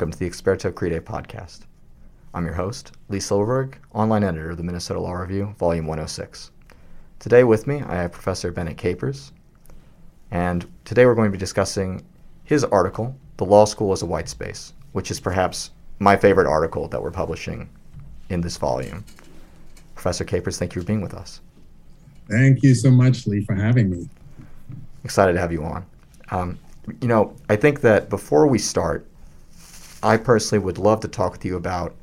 welcome to the Experto Crede podcast. I'm your host, Lee Silverberg, online editor of the Minnesota Law Review, Volume 106. Today with me, I have Professor Bennett Capers, and today we're going to be discussing his article, The Law School as a White Space, which is perhaps my favorite article that we're publishing in this volume. Professor Capers, thank you for being with us. Thank you so much, Lee, for having me. Excited to have you on. Um, you know, I think that before we start, I personally would love to talk with you about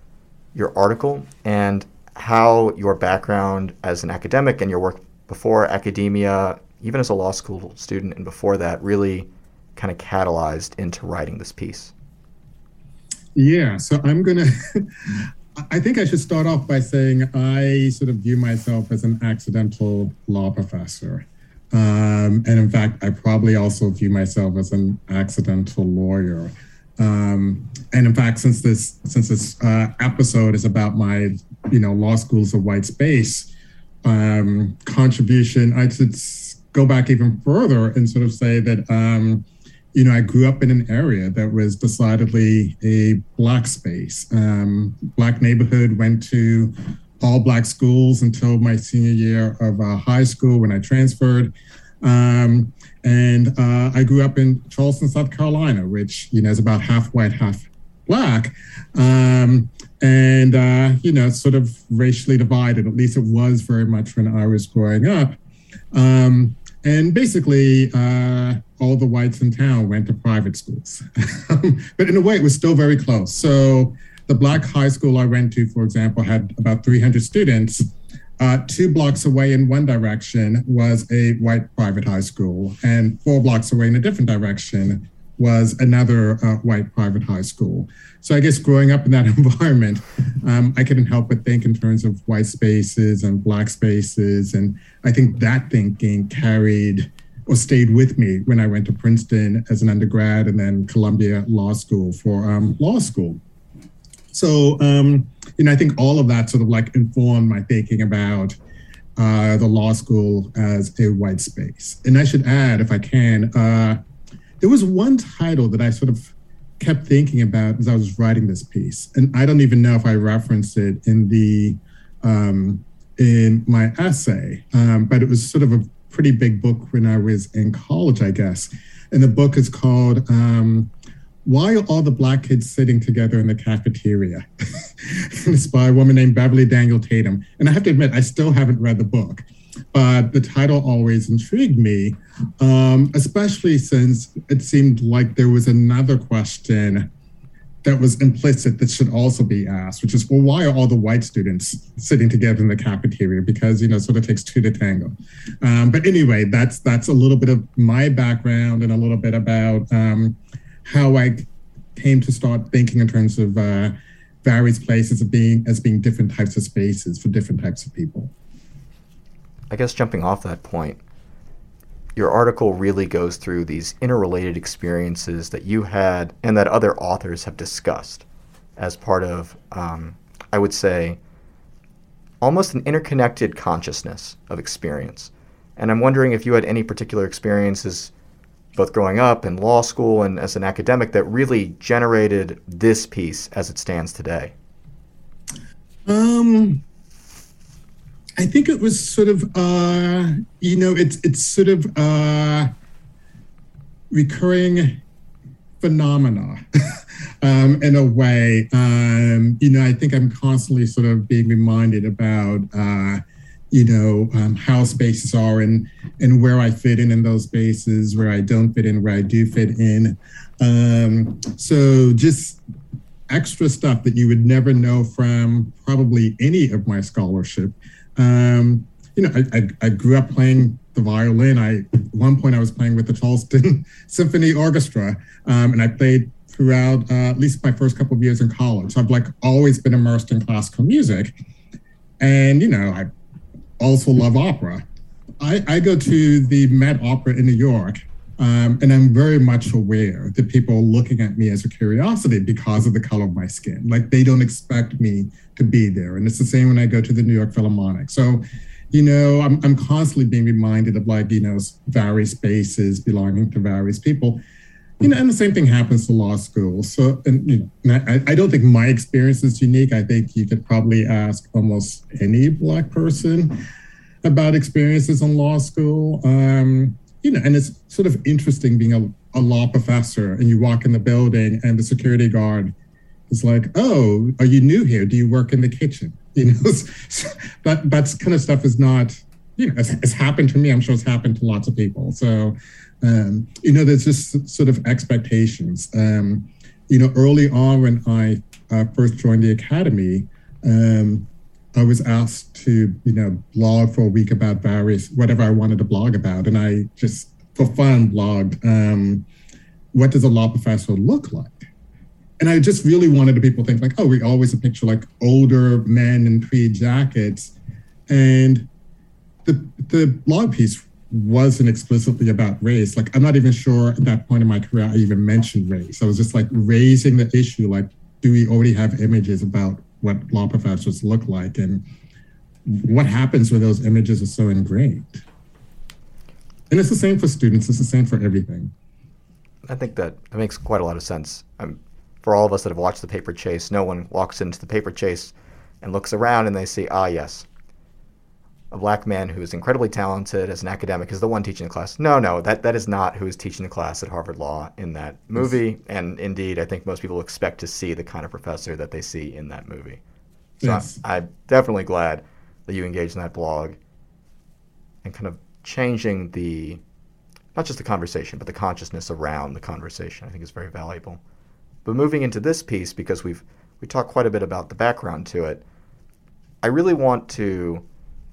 your article and how your background as an academic and your work before academia, even as a law school student and before that, really kind of catalyzed into writing this piece. Yeah, so I'm going to, I think I should start off by saying I sort of view myself as an accidental law professor. Um, and in fact, I probably also view myself as an accidental lawyer. Um, and in fact, since this since this uh, episode is about my you know law school's of white space um, contribution, I should go back even further and sort of say that um, you know, I grew up in an area that was decidedly a black space. Um, black neighborhood, went to all black schools until my senior year of uh, high school when I transferred. Um, and uh, I grew up in Charleston, South Carolina, which, you know, is about half white, half black. Um, and, uh, you know, sort of racially divided, at least it was very much when I was growing up. Um, and basically, uh, all the whites in town went to private schools. but in a way, it was still very close. So the black high school I went to, for example, had about 300 students. Uh, two blocks away in one direction was a white private high school, and four blocks away in a different direction was another uh, white private high school. So I guess growing up in that environment, um, I couldn't help but think in terms of white spaces and black spaces. And I think that thinking carried or stayed with me when I went to Princeton as an undergrad and then Columbia Law School for um, law school. So, um, you know, I think all of that sort of like informed my thinking about uh, the law school as a white space. And I should add, if I can, uh, there was one title that I sort of kept thinking about as I was writing this piece, and I don't even know if I referenced it in the um, in my essay, um, but it was sort of a pretty big book when I was in college, I guess. And the book is called um, Why Are All the Black Kids Sitting Together in the Cafeteria? it's by a woman named Beverly Daniel Tatum. And I have to admit, I still haven't read the book, but the title always intrigued me, um, especially since it seemed like there was another question that was implicit that should also be asked, which is, well, why are all the white students sitting together in the cafeteria? Because you know, sort of takes two to tango. Um, but anyway, that's that's a little bit of my background and a little bit about um, how I came to start thinking in terms of uh, various places of being as being different types of spaces for different types of people. I guess jumping off that point, your article really goes through these interrelated experiences that you had and that other authors have discussed as part of, um, I would say, almost an interconnected consciousness of experience. And I'm wondering if you had any particular experiences, both growing up in law school and as an academic, that really generated this piece as it stands today. Um, I think it was sort of, uh, you know, it's it's sort of uh, recurring phenomena um, in a way. Um, you know, I think I'm constantly sort of being reminded about, uh, you know, um, how spaces are and and where I fit in in those spaces, where I don't fit in, where I do fit in. Um, so just extra stuff that you would never know from probably any of my scholarship um, you know, I, I, I, grew up playing the violin. I at one point I was playing with the Charleston Symphony Orchestra, um, and I played throughout uh, at least my first couple of years in college. So I've like always been immersed in classical music, and you know, I also love opera. I, I go to the Met Opera in New York, um, and I'm very much aware that people are looking at me as a curiosity because of the color of my skin. Like they don't expect me to be there. And it's the same when I go to the New York Philharmonic. So, you know, I'm, I'm constantly being reminded of like, you know, various spaces belonging to various people. You know, and the same thing happens to law school. So, and you know, I, I don't think my experience is unique. I think you could probably ask almost any black person about experiences in law school. Um, you know, and it's sort of interesting being a, a law professor and you walk in the building and the security guard is like, "Oh, are you new here? Do you work in the kitchen?" You know, that that's kind of stuff is not, you know, it's, it's happened to me. I'm sure it's happened to lots of people. So um, you know, there's just sort of expectations. Um, you know, early on when I uh, first joined the academy, um, I was asked to, you know, blog for a week about various whatever I wanted to blog about, and I just for fun blogged, um, "What does a law professor look like?" And I just really wanted people to think like, "Oh, we always picture like older men in tweed jackets," and the the blog piece wasn't explicitly about race. Like, I'm not even sure at that point in my career I even mentioned race. I was just like raising the issue like, do we already have images about what law professors look like? And what happens when those images are so ingrained? And it's the same for students, it's the same for everything. I think that, that makes quite a lot of sense. For all of us that have watched the paper chase, no one walks into the paper chase and looks around and they see, ah, yes, a black man who is incredibly talented as an academic is the one teaching the class. No, no, that, that is not who is teaching the class at Harvard Law in that movie. And indeed, I think most people expect to see the kind of professor that they see in that movie. So yes. I, I'm definitely glad that you engaged in that blog and kind of changing the, not just the conversation, but the consciousness around the conversation. I think is very valuable. But moving into this piece, because we've we talked quite a bit about the background to it, I really want to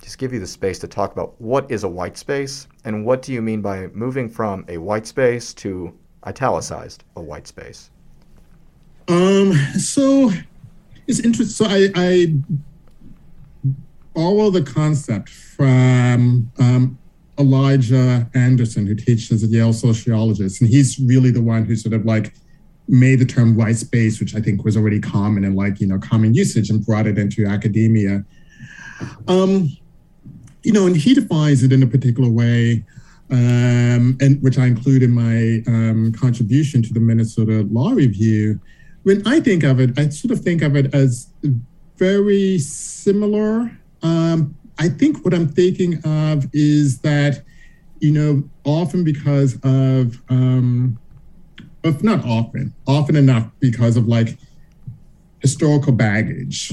just give you the space to talk about what is a white space and what do you mean by moving from a white space to italicized a white space? Um, so it's interesting. So I, I borrow the concept from um, Elijah Anderson, who teaches at Yale sociologist, and he's really the one who sort of like made the term white space, which I think was already common and like you know common usage, and brought it into academia. Um, you know, and he defines it in a particular way, um, and which I include in my um, contribution to the Minnesota Law Review. When I think of it, I sort of think of it as very similar. Um, I think what I'm thinking of is that, you know, often because of, um, if not often, often enough because of like historical baggage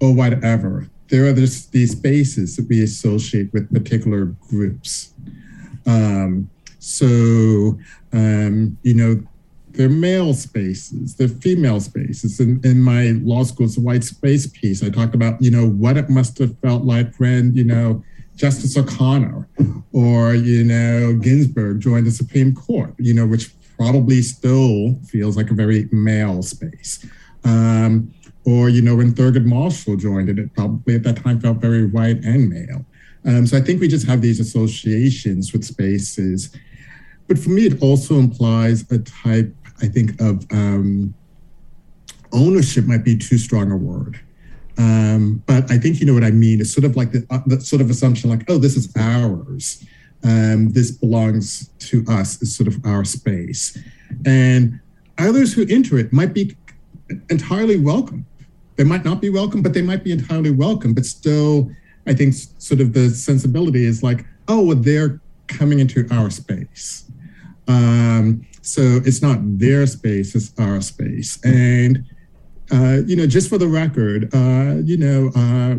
or whatever, there are this, these spaces that we associate with particular groups. Um, so, um, you know, they're male spaces, they're female spaces. In, in my law school's white space piece, I talked about, you know, what it must have felt like when, you know, Justice O'Connor or, you know, Ginsburg joined the Supreme Court, you know, which probably still feels like a very male space. Um, or you know when Thurgood Marshall joined it, it probably at that time felt very white and male. Um, so I think we just have these associations with spaces, but for me, it also implies a type, I think, of um, ownership might be too strong a word. Um, but I think you know what I mean. It's sort of like the, uh, the sort of assumption, like, oh, this is ours. Um, this belongs to us. It's sort of our space, and others who enter it might be entirely welcome they might not be welcome, but they might be entirely welcome. But still, I think sort of the sensibility is like, oh, well, they're coming into our space. Um, so it's not their space, it's our space. And uh, you know, just for the record, uh, you know, uh,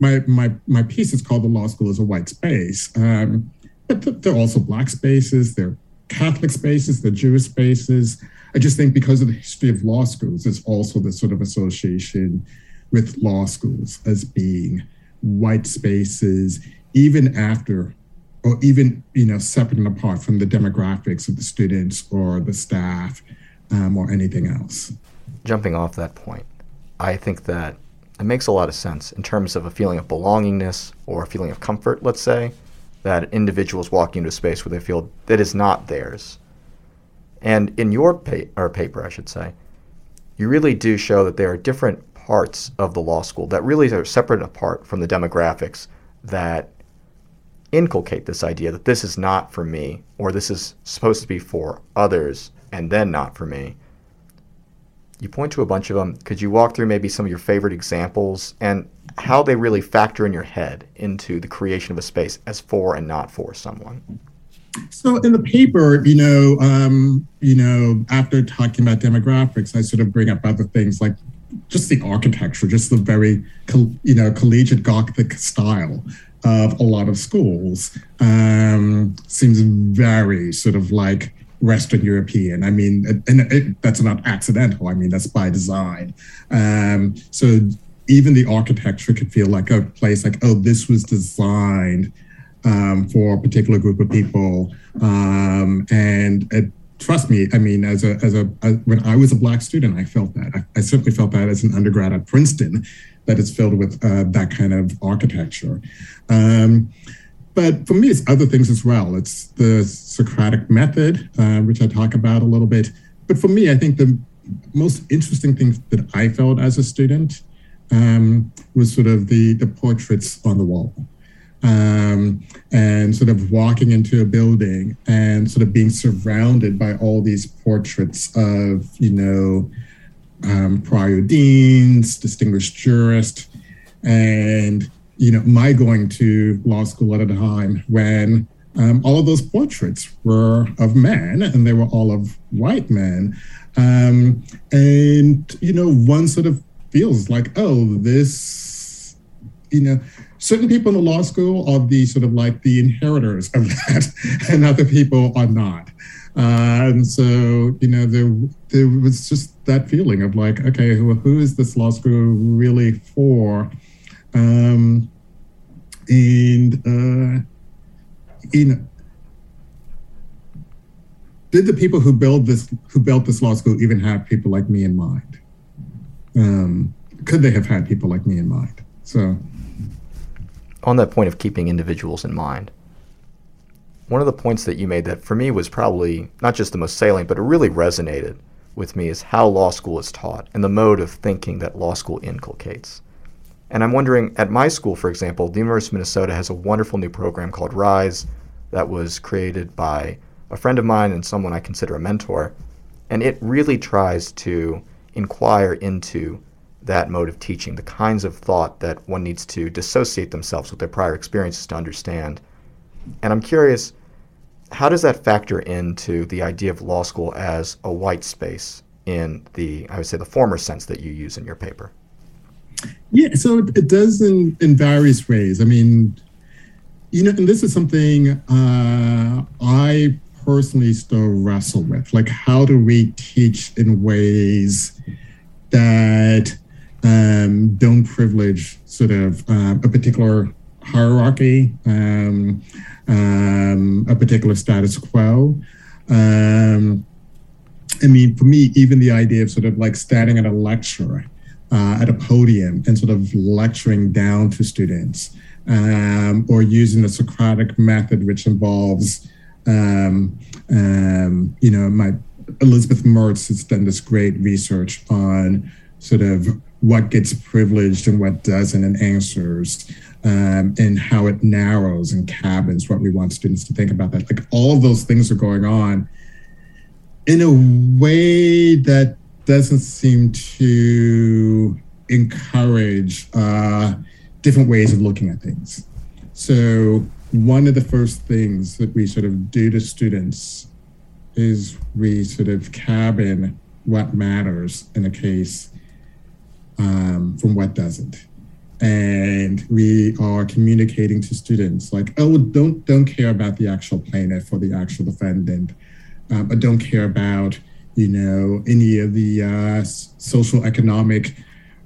my my my piece is called "The Law School is a White Space," um, but th- there are also black spaces, there are Catholic spaces, the Jewish spaces. I just think because of the history of law schools, there's also this sort of association with law schools as being white spaces, even after or even you know separate and apart from the demographics of the students or the staff um, or anything else. Jumping off that point, I think that it makes a lot of sense in terms of a feeling of belongingness or a feeling of comfort. Let's say that individuals walking into a space where they feel that is not theirs and in your pa- or paper, I should say, you really do show that there are different parts of the law school that really are separate apart from the demographics that inculcate this idea that this is not for me or this is supposed to be for others and then not for me. You point to a bunch of them. Could you walk through maybe some of your favorite examples and how they really factor in your head into the creation of a space as for and not for someone? So in the paper, you know, um, you know, after talking about demographics, I sort of bring up other things like just the architecture, just the very, you know, collegiate Gothic style of a lot of schools um, seems very sort of like Western European. I mean, and it, that's not accidental. I mean, that's by design. Um, so even the architecture could feel like a place like, oh, this was designed um, for a particular group of people. Um, and trust me, I mean, as a, as a, as, when I was a black student, I felt that. I, I, certainly felt that as an undergrad at Princeton, that it's filled with uh, that kind of architecture. Um, but for me, it's other things as well. It's the Socratic method, uh, which I talk about a little bit. But for me, I think the most interesting thing that I felt as a student um, was sort of the the portraits on the wall um, and sort of walking into a building and sort of being surrounded by all these portraits of, you know, um, prior deans, distinguished jurists, and, you know, my going to law school at a time when um, all of those portraits were of men and they were all of white men. Um, and, you know, one sort of feels like, oh, this, you know, certain people in the law school are the sort of like the inheritors of that, and other people are not. Uh, and so, you know, there there was just that feeling of like, okay, who, who is this law school really for? Um, and uh, you know, did the people who build this who built this law school even have people like me in mind? Um, could they have had people like me in mind? So on that point of keeping individuals in mind, one of the points that you made that for me was probably not just the most salient, but it really resonated with me is how law school is taught and the mode of thinking that law school inculcates. And I'm wondering, at my school, for example, the University of Minnesota has a wonderful new program called RISE that was created by a friend of mine and someone I consider a mentor. And it really tries to inquire into that mode of teaching, the kinds of thought that one needs to dissociate themselves with their prior experiences to understand. And I'm curious, how does that factor into the idea of law school as a white space in the, I would say, the former sense that you use in your paper? Yeah, so it does in, in various ways. I mean, you know, and this is something uh, I personally still wrestle with. Like, how do we teach in ways that um, don't privilege sort of uh, a particular hierarchy, um, um, a particular status quo. Um, I mean, for me, even the idea of sort of like standing at a lecture uh, at a podium and sort of lecturing down to students, um, or using the Socratic method, which involves, um, um, you know, my Elizabeth Mertz has done this great research on sort of what gets privileged and what doesn't and answers um, and how it narrows and cabins what we want students to think about that. Like all of those things are going on in a way that doesn't seem to encourage uh, different ways of looking at things. So one of the first things that we sort of do to students is we sort of cabin what matters in a case um, from what doesn't. And we are communicating to students like, oh, don't don't care about the actual plaintiff or the actual defendant, uh, but don't care about you know any of the uh, social economic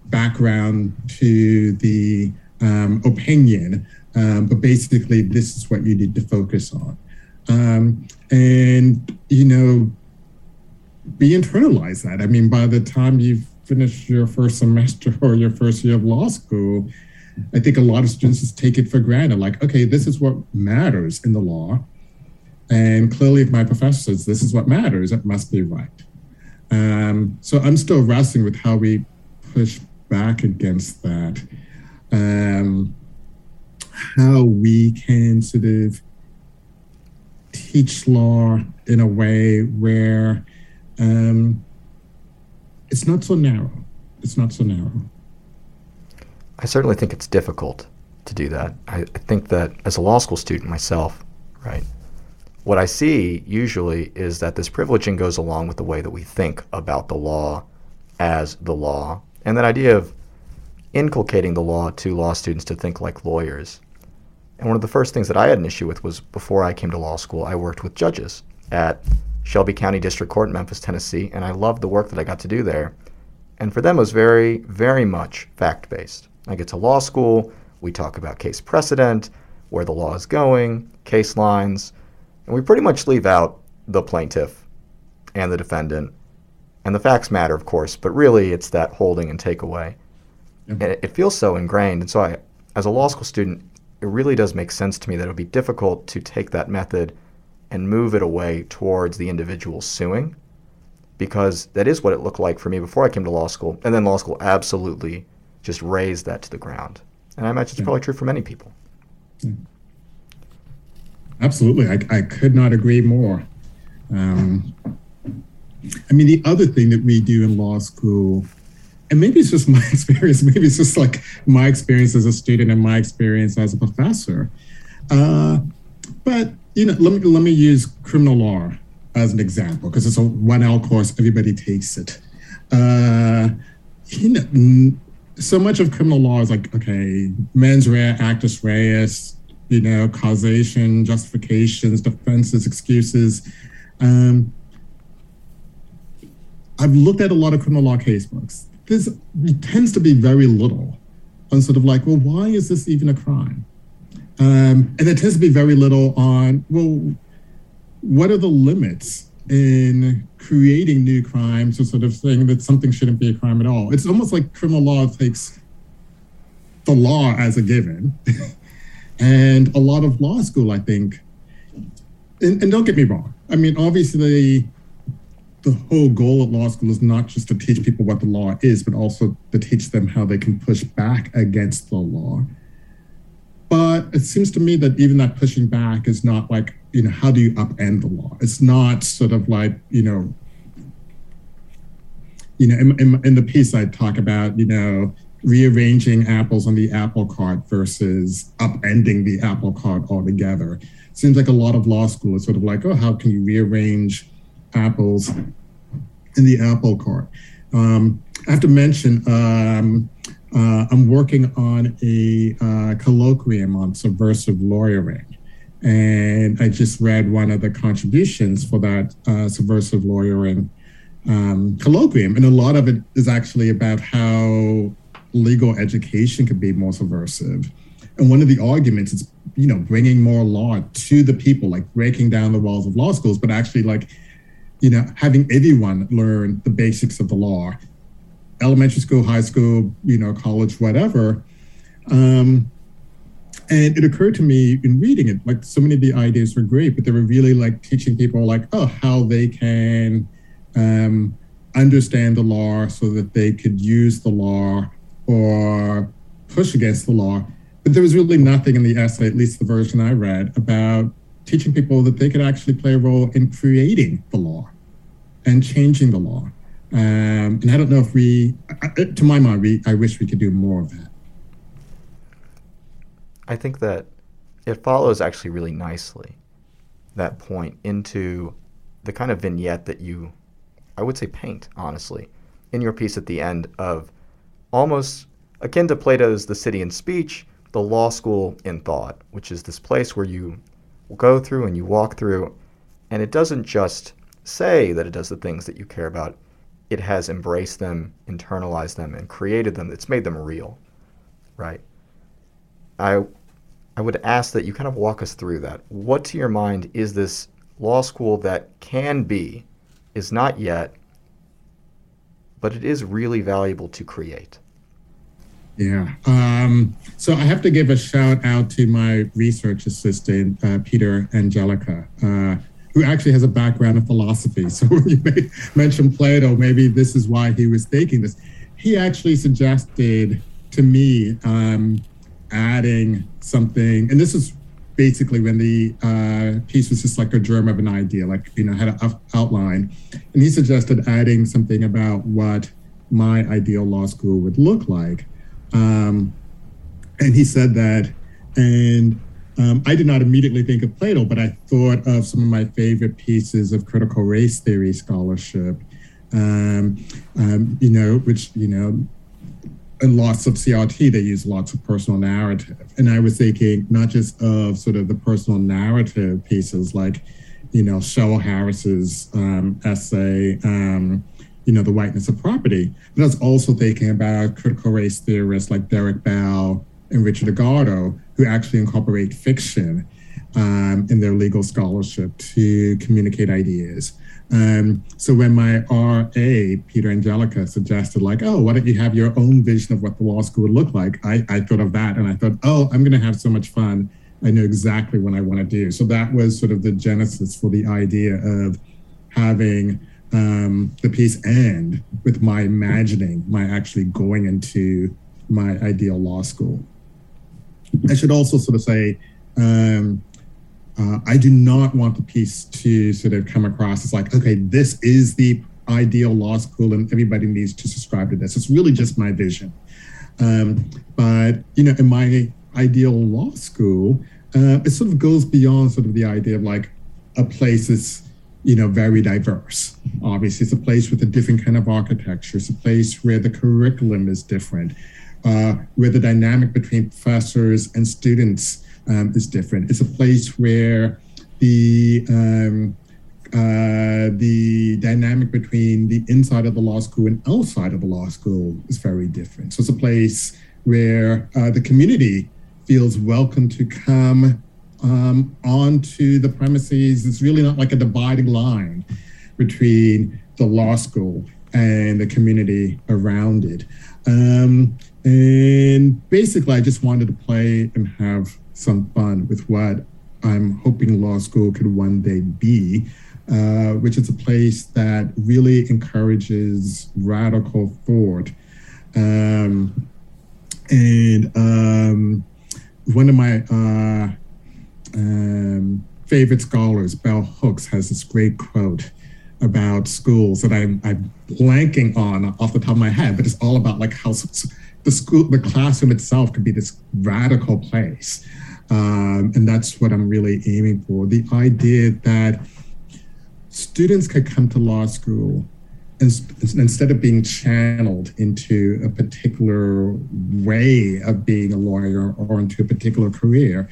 background to the um, opinion. Um, but basically, this is what you need to focus on. Um, and you know, be internalize that. I mean, by the time you've finish your first semester or your first year of law school, I think a lot of students just take it for granted. Like, okay, this is what matters in the law. And clearly, if my professor says this is what matters, it must be right. Um, so I'm still wrestling with how we push back against that. Um, how we can sort of teach law in a way where um, it's not so narrow. It's not so narrow. I certainly think it's difficult to do that. I, I think that as a law school student myself, right, what I see usually is that this privileging goes along with the way that we think about the law as the law, and that idea of inculcating the law to law students to think like lawyers. And one of the first things that I had an issue with was before I came to law school, I worked with judges at Shelby County District Court in Memphis, Tennessee, and I loved the work that I got to do there. And for them, it was very, very much fact based. I get to law school, we talk about case precedent, where the law is going, case lines, and we pretty much leave out the plaintiff and the defendant. And the facts matter, of course, but really it's that holding and takeaway. Mm-hmm. And it, it feels so ingrained. And so, I, as a law school student, it really does make sense to me that it would be difficult to take that method and move it away towards the individual suing because that is what it looked like for me before I came to law school. And then law school absolutely just razed that to the ground. And I imagine it's yeah. probably true for many people. Yeah. Absolutely. I, I could not agree more. Um, I mean, the other thing that we do in law school, and maybe it's just my experience, maybe it's just like my experience as a student and my experience as a professor. Uh, but, you know, let me, let me use criminal law as an example, because it's a 1L course, everybody takes it. Uh, you know, so much of criminal law is like, okay, mens rea, actus reus, you know, causation, justifications, defenses, excuses. Um, I've looked at a lot of criminal law case books. There's tends to be very little on sort of like, well, why is this even a crime? Um, and there tends to be very little on, well, what are the limits in creating new crimes or sort of saying that something shouldn't be a crime at all? It's almost like criminal law takes the law as a given And a lot of law school, I think, and, and don't get me wrong, I mean, obviously, the whole goal of law school is not just to teach people what the law is, but also to teach them how they can push back against the law. But it seems to me that even that pushing back is not like, you know, how do you upend the law? It's not sort of like, you know, you know, in, in, in the piece I talk about, you know, rearranging apples on the apple cart versus upending the apple cart altogether. Seems like a lot of law school is sort of like, oh, how can you rearrange apples in the apple cart? Um, I have to mention, um, uh, I'm working on a uh, colloquium on subversive lawyering. And I just read one of the contributions for that uh, subversive lawyering um, colloquium. And a lot of it is actually about how legal education could be more subversive. And one of the arguments is, you know, bringing more law to the people, like breaking down the walls of law schools, but actually like, you know, having everyone learn the basics of the law, elementary school, high school, you know, college, whatever. Um, and it occurred to me in reading it, like so many of the ideas were great, but they were really like teaching people like, oh, how they can um, understand the law so that they could use the law or push against the law. But there was really nothing in the essay, at least the version I read, about teaching people that they could actually play a role in creating the law and changing the law. Um, and I don't know if we, to my mind, we, I wish we could do more of that. I think that it follows actually really nicely that point into the kind of vignette that you, I would say, paint, honestly, in your piece at the end of almost akin to Plato's The City in Speech, the law school in thought, which is this place where you go through and you walk through, and it doesn't just say that it does the things that you care about, it has embraced them, internalized them, and created them. It's made them real, right? I, I would ask that you kind of walk us through that. What, to your mind, is this law school that can be, is not yet, but it is really valuable to create? Yeah. Um, so I have to give a shout out to my research assistant, uh, Peter Angelica, uh, who actually has a background in philosophy. So when you mentioned Plato, maybe this is why he was thinking this. He actually suggested to me um, adding something, and this is basically when the uh, piece was just like a germ of an idea, like, you know, had an outline. And he suggested adding something about what my ideal law school would look like. Um, and he said that, and um, I did not immediately think of Plato, but I thought of some of my favorite pieces of critical race theory scholarship, um, um, you know, which, you know, in lots of CRT, they use lots of personal narrative. And I was thinking not just of sort of the personal narrative pieces like, you know, Cheryl Harris's um, essay, um, you know, The Whiteness of Property, but I was also thinking about critical race theorists like Derek Bell and Richard Delgado, who actually incorporate fiction um, in their legal scholarship to communicate ideas. Um, so when my RA, Peter Angelica, suggested like, oh, why don't you have your own vision of what the law school would look like? I, I thought of that and I thought, oh, I'm going to have so much fun. I know exactly what I want to do. So that was sort of the genesis for the idea of having um, the piece end with my imagining my actually going into my ideal law school. I should also sort of say, um, uh, I do not want the piece to sort of come across as like, okay, this is the ideal law school and everybody needs to subscribe to this. It's really just my vision. Um, but, you know, in my ideal law school, uh, it sort of goes beyond sort of the idea of like a place is, you know, very diverse. Obviously, it's a place with a different kind of architecture. It's a place where the curriculum is different, uh, where the dynamic between professors and students um, is different. It's a place where the um, uh, the dynamic between the inside of the law school and outside of the law school is very different. So it's a place where uh, the community feels welcome to come um, onto the premises. It's really not like a dividing line between the law school and the community around it. Um, and basically, I just wanted to play and have some fun with what I'm hoping law school could one day be, uh, which is a place that really encourages radical thought. Um, and um, one of my uh, um, favorite scholars, Bell Hooks, has this great quote about schools that I'm, I'm blanking on off the top of my head, but it's all about like how the school, the classroom itself could be this radical place. Um, and that's what I'm really aiming for. The idea that students could come to law school and instead of being channeled into a particular way of being a lawyer or into a particular career,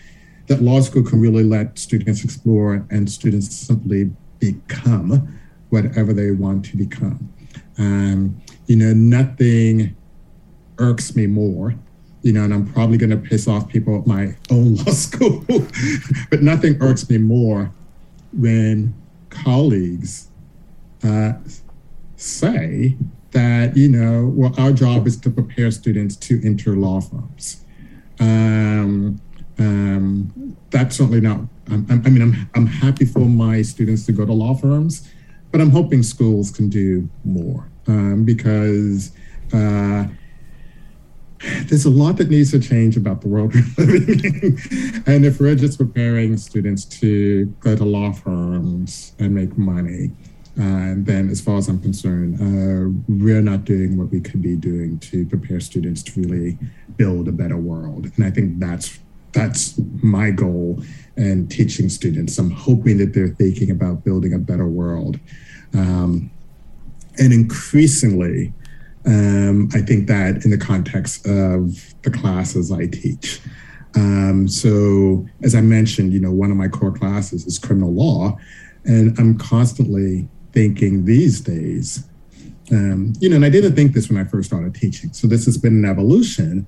that law school can really let students explore and students simply become whatever they want to become. Um, you know, nothing irks me more you know, and I'm probably going to piss off people at my own law school. but nothing irks me more when colleagues uh, say that, you know, well, our job is to prepare students to enter law firms. Um, um, that's certainly not, I'm, i mean, I'm, I'm happy for my students to go to law firms, but I'm hoping schools can do more um, because uh, there's a lot that needs to change about the world we're living in. and if we're just preparing students to go to law firms and make money, uh, then as far as I'm concerned, uh, we're not doing what we could be doing to prepare students to really build a better world. And I think that's that's my goal and teaching students. I'm hoping that they're thinking about building a better world. Um, and increasingly, um, I think that in the context of the classes I teach. Um, so, as I mentioned, you know, one of my core classes is criminal law, and I'm constantly thinking these days, um, you know, and I didn't think this when I first started teaching. So this has been an evolution,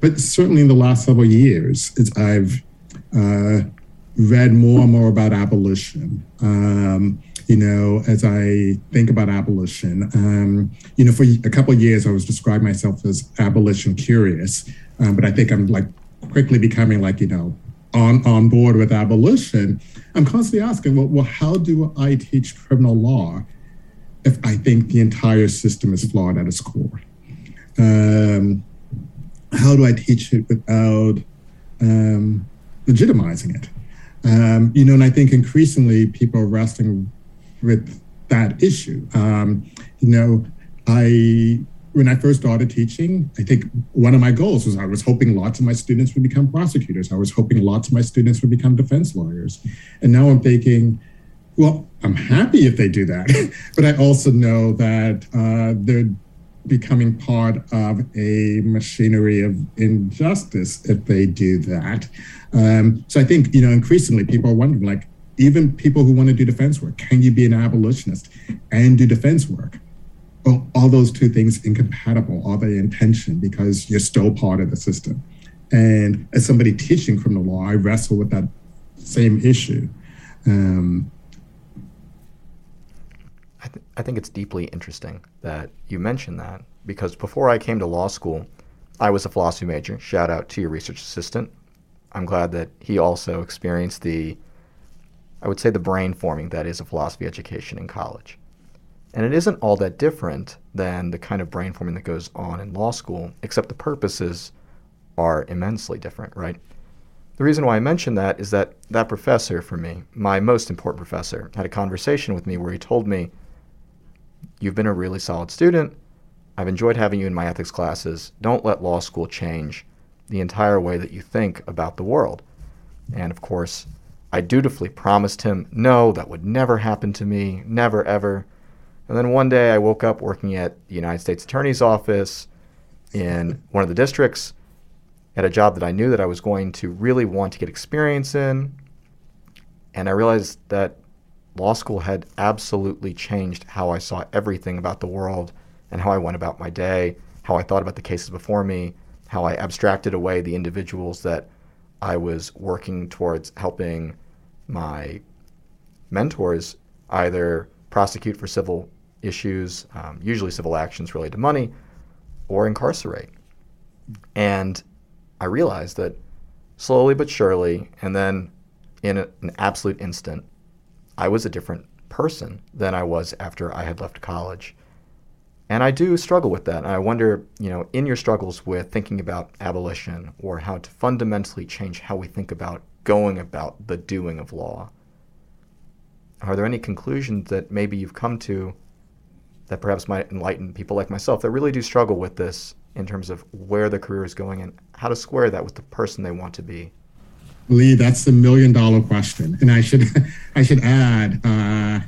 but certainly in the last several years, it's I've read more and more about abolition. Um, you know, as I think about abolition. Um, you know, for a couple years, I was describing myself as abolition curious, um, but I think I'm like quickly becoming like, you know, on, on board with abolition. I'm constantly asking, well, well, how do I teach criminal law if I think the entire system is flawed at its core? Um, how do I teach it without um, legitimizing it. Um, you know, and I think increasingly people are wrestling with that issue. Um, you know, I when I first started teaching, I think one of my goals was I was hoping lots of my students would become prosecutors. I was hoping lots of my students would become defense lawyers. And now I'm thinking, well, I'm happy if they do that, but I also know that uh, they're becoming part of a machinery of injustice if they do that. Um, so I think you know increasingly people are wondering, like even people who want to do defense work, can you be an abolitionist and do defense work? Well, all those two things incompatible? Are they in tension because you're still part of the system? And as somebody teaching criminal law, I wrestle with that same issue. Um, I, th- I think it's deeply interesting that you mentioned that because before I came to law school, I was a philosophy major. Shout out to your research assistant. I'm glad that he also experienced the, I would say, the brain forming that is a philosophy education in college. And it isn't all that different than the kind of brain forming that goes on in law school, except the purposes are immensely different, right? The reason why I mention that is that that professor, for me, my most important professor, had a conversation with me where he told me, You've been a really solid student. I've enjoyed having you in my ethics classes. Don't let law school change the entire way that you think about the world. And of course, I dutifully promised him, no, that would never happen to me, never, ever. And then one day I woke up working at the United States Attorney's Office in one of the districts at a job that I knew that I was going to really want to get experience in. And I realized that law school had absolutely changed how I saw everything about the world and how I went about my day, how I thought about the cases before me, how I abstracted away the individuals that I was working towards helping my mentors either prosecute for civil issues, um, usually civil actions related to money, or incarcerate. And I realized that slowly but surely, and then in a, an absolute instant, I was a different person than I was after I had left college. And I do struggle with that. And I wonder, you know, in your struggles with thinking about abolition or how to fundamentally change how we think about going about the doing of law, are there any conclusions that maybe you've come to that perhaps might enlighten people like myself that really do struggle with this in terms of where the career is going and how to square that with the person they want to be? Lee, that's the million dollar question, and I should I should add, uh,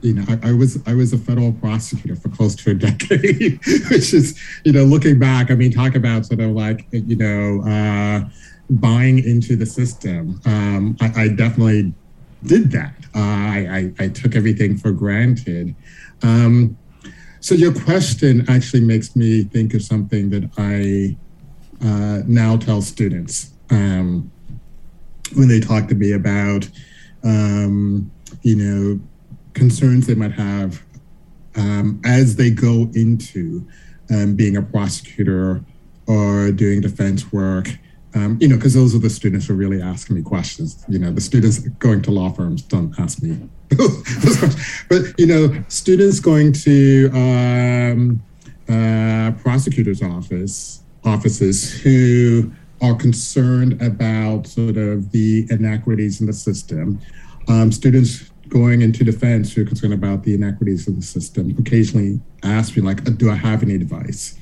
you know, I, I, was I was a federal prosecutor for close to a decade, which is you know looking back, I mean, talk about sort of like you know uh, buying into the system. Um, I, I, definitely did that. Uh, I, I, I took everything for granted. Um, so your question actually makes me think of something that I uh, now tell students um, when they talk to me about, um, you know, concerns they might have um, as they go into um, being a prosecutor or doing defense work um, you know, because those are the students who are really asking me questions. You know, the students going to law firms don't ask me but you know, students going to um, uh, prosecutor's office offices who are concerned about sort of the inequities in the system. Um, students going into defense who are concerned about the inequities of the system occasionally ask me like, "Do I have any advice?"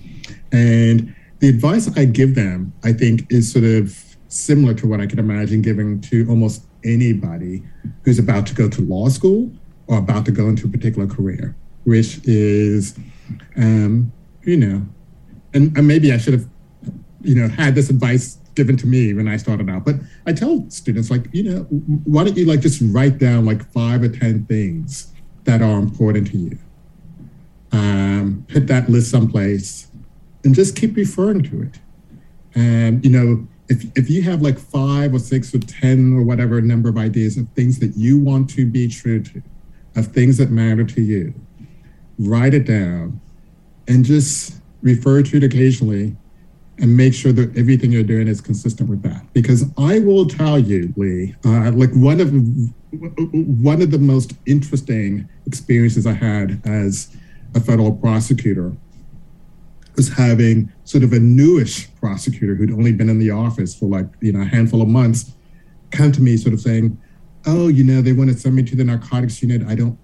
And the advice I give them, I think, is sort of similar to what I could imagine giving to almost anybody who's about to go to law school or about to go into a particular career, which is, um, you know, and, and maybe I should have, you know, had this advice given to me when I started out. But I tell students, like, you know, why don't you like just write down like five or 10 things that are important to you? Um, put that list someplace and just keep referring to it. And, you know, if, if you have like five or six or 10 or whatever number of ideas of things that you want to be true to, of things that matter to you, write it down and just refer to it occasionally and make sure that everything you're doing is consistent with that. Because I will tell you, Lee, uh, like one of one of the most interesting experiences I had as a federal prosecutor was having sort of a newish prosecutor who'd only been in the office for like you know a handful of months come to me sort of saying, oh, you know, they want to send me to the narcotics unit. I don't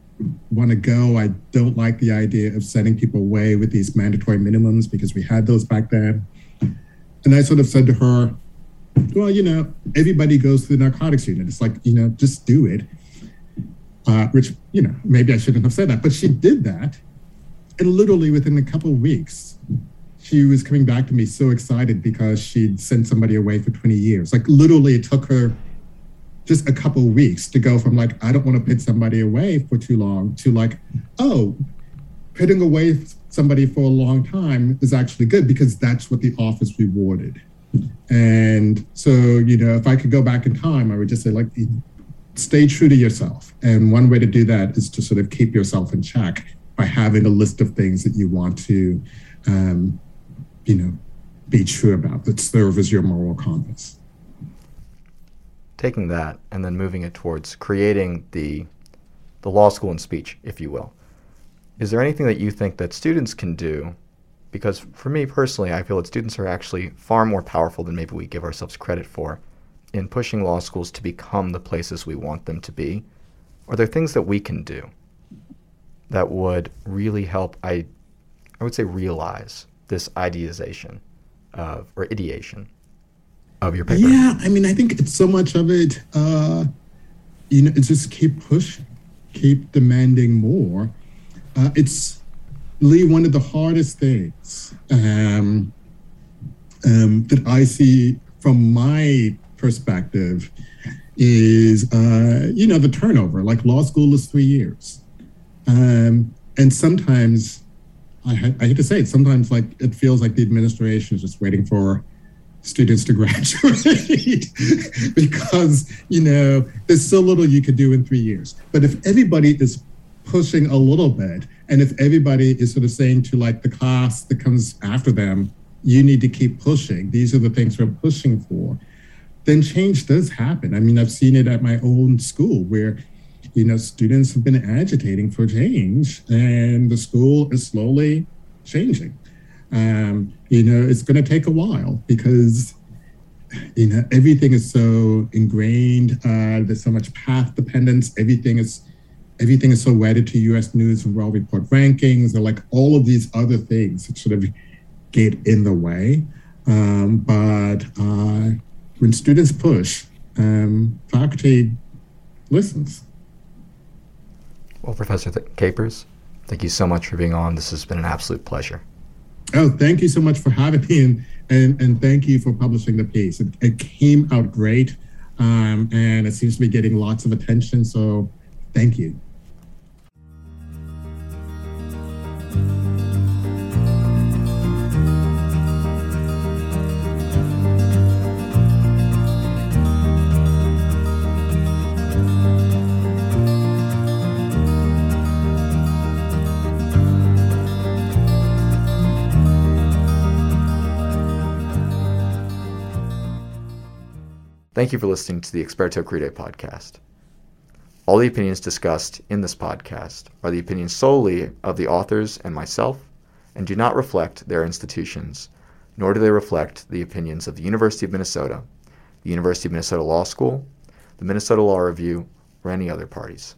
want to go. I don't like the idea of sending people away with these mandatory minimums because we had those back then. And I sort of said to her, well, you know, everybody goes to the narcotics unit. It's like, you know, just do it. Uh, which, you know, maybe I shouldn't have said that, but she did that. And literally within a couple of weeks, she was coming back to me so excited because she'd sent somebody away for 20 years. Like literally it took her just a couple of weeks to go from like I don't want to put somebody away for too long to like oh putting away somebody for a long time is actually good because that's what the office rewarded. And so, you know, if I could go back in time, I would just say like stay true to yourself. And one way to do that is to sort of keep yourself in check by having a list of things that you want to um, you know, be true about that serve as your moral compass taking that and then moving it towards creating the the law school in speech, if you will. Is there anything that you think that students can do? Because for me personally, I feel that students are actually far more powerful than maybe we give ourselves credit for in pushing law schools to become the places we want them to be. Are there things that we can do that would really help I I would say realize this idealization of or ideation of your paper? Yeah, I mean, I think it's so much of it. Uh, you know, it's just keep pushing, keep demanding more. Uh, it's Lee one of the hardest things um, um, that I see from my perspective is uh, you know the turnover. Like law school is three years, um, and sometimes I, I hate to say it. Sometimes like it feels like the administration is just waiting for students to graduate because you know there's so little you could do in three years but if everybody is pushing a little bit and if everybody is sort of saying to like the class that comes after them you need to keep pushing these are the things we're pushing for then change does happen i mean i've seen it at my own school where you know students have been agitating for change and the school is slowly changing um, you know, it's going to take a while because you know everything is so ingrained. Uh, there's so much path dependence. Everything is everything is so wedded to U.S. News and World Report rankings, or like all of these other things that sort of get in the way. Um, but uh, when students push, um, faculty listens. Well, Professor Th- Capers, thank you so much for being on. This has been an absolute pleasure. Oh, thank you so much for having me, and and, and thank you for publishing the piece. It, it came out great, um, and it seems to be getting lots of attention. So, thank you. Thank you for listening to the Experto Crede podcast. All the opinions discussed in this podcast are the opinions solely of the authors and myself and do not reflect their institutions, nor do they reflect the opinions of the University of Minnesota, the University of Minnesota Law School, the Minnesota Law Review, or any other parties.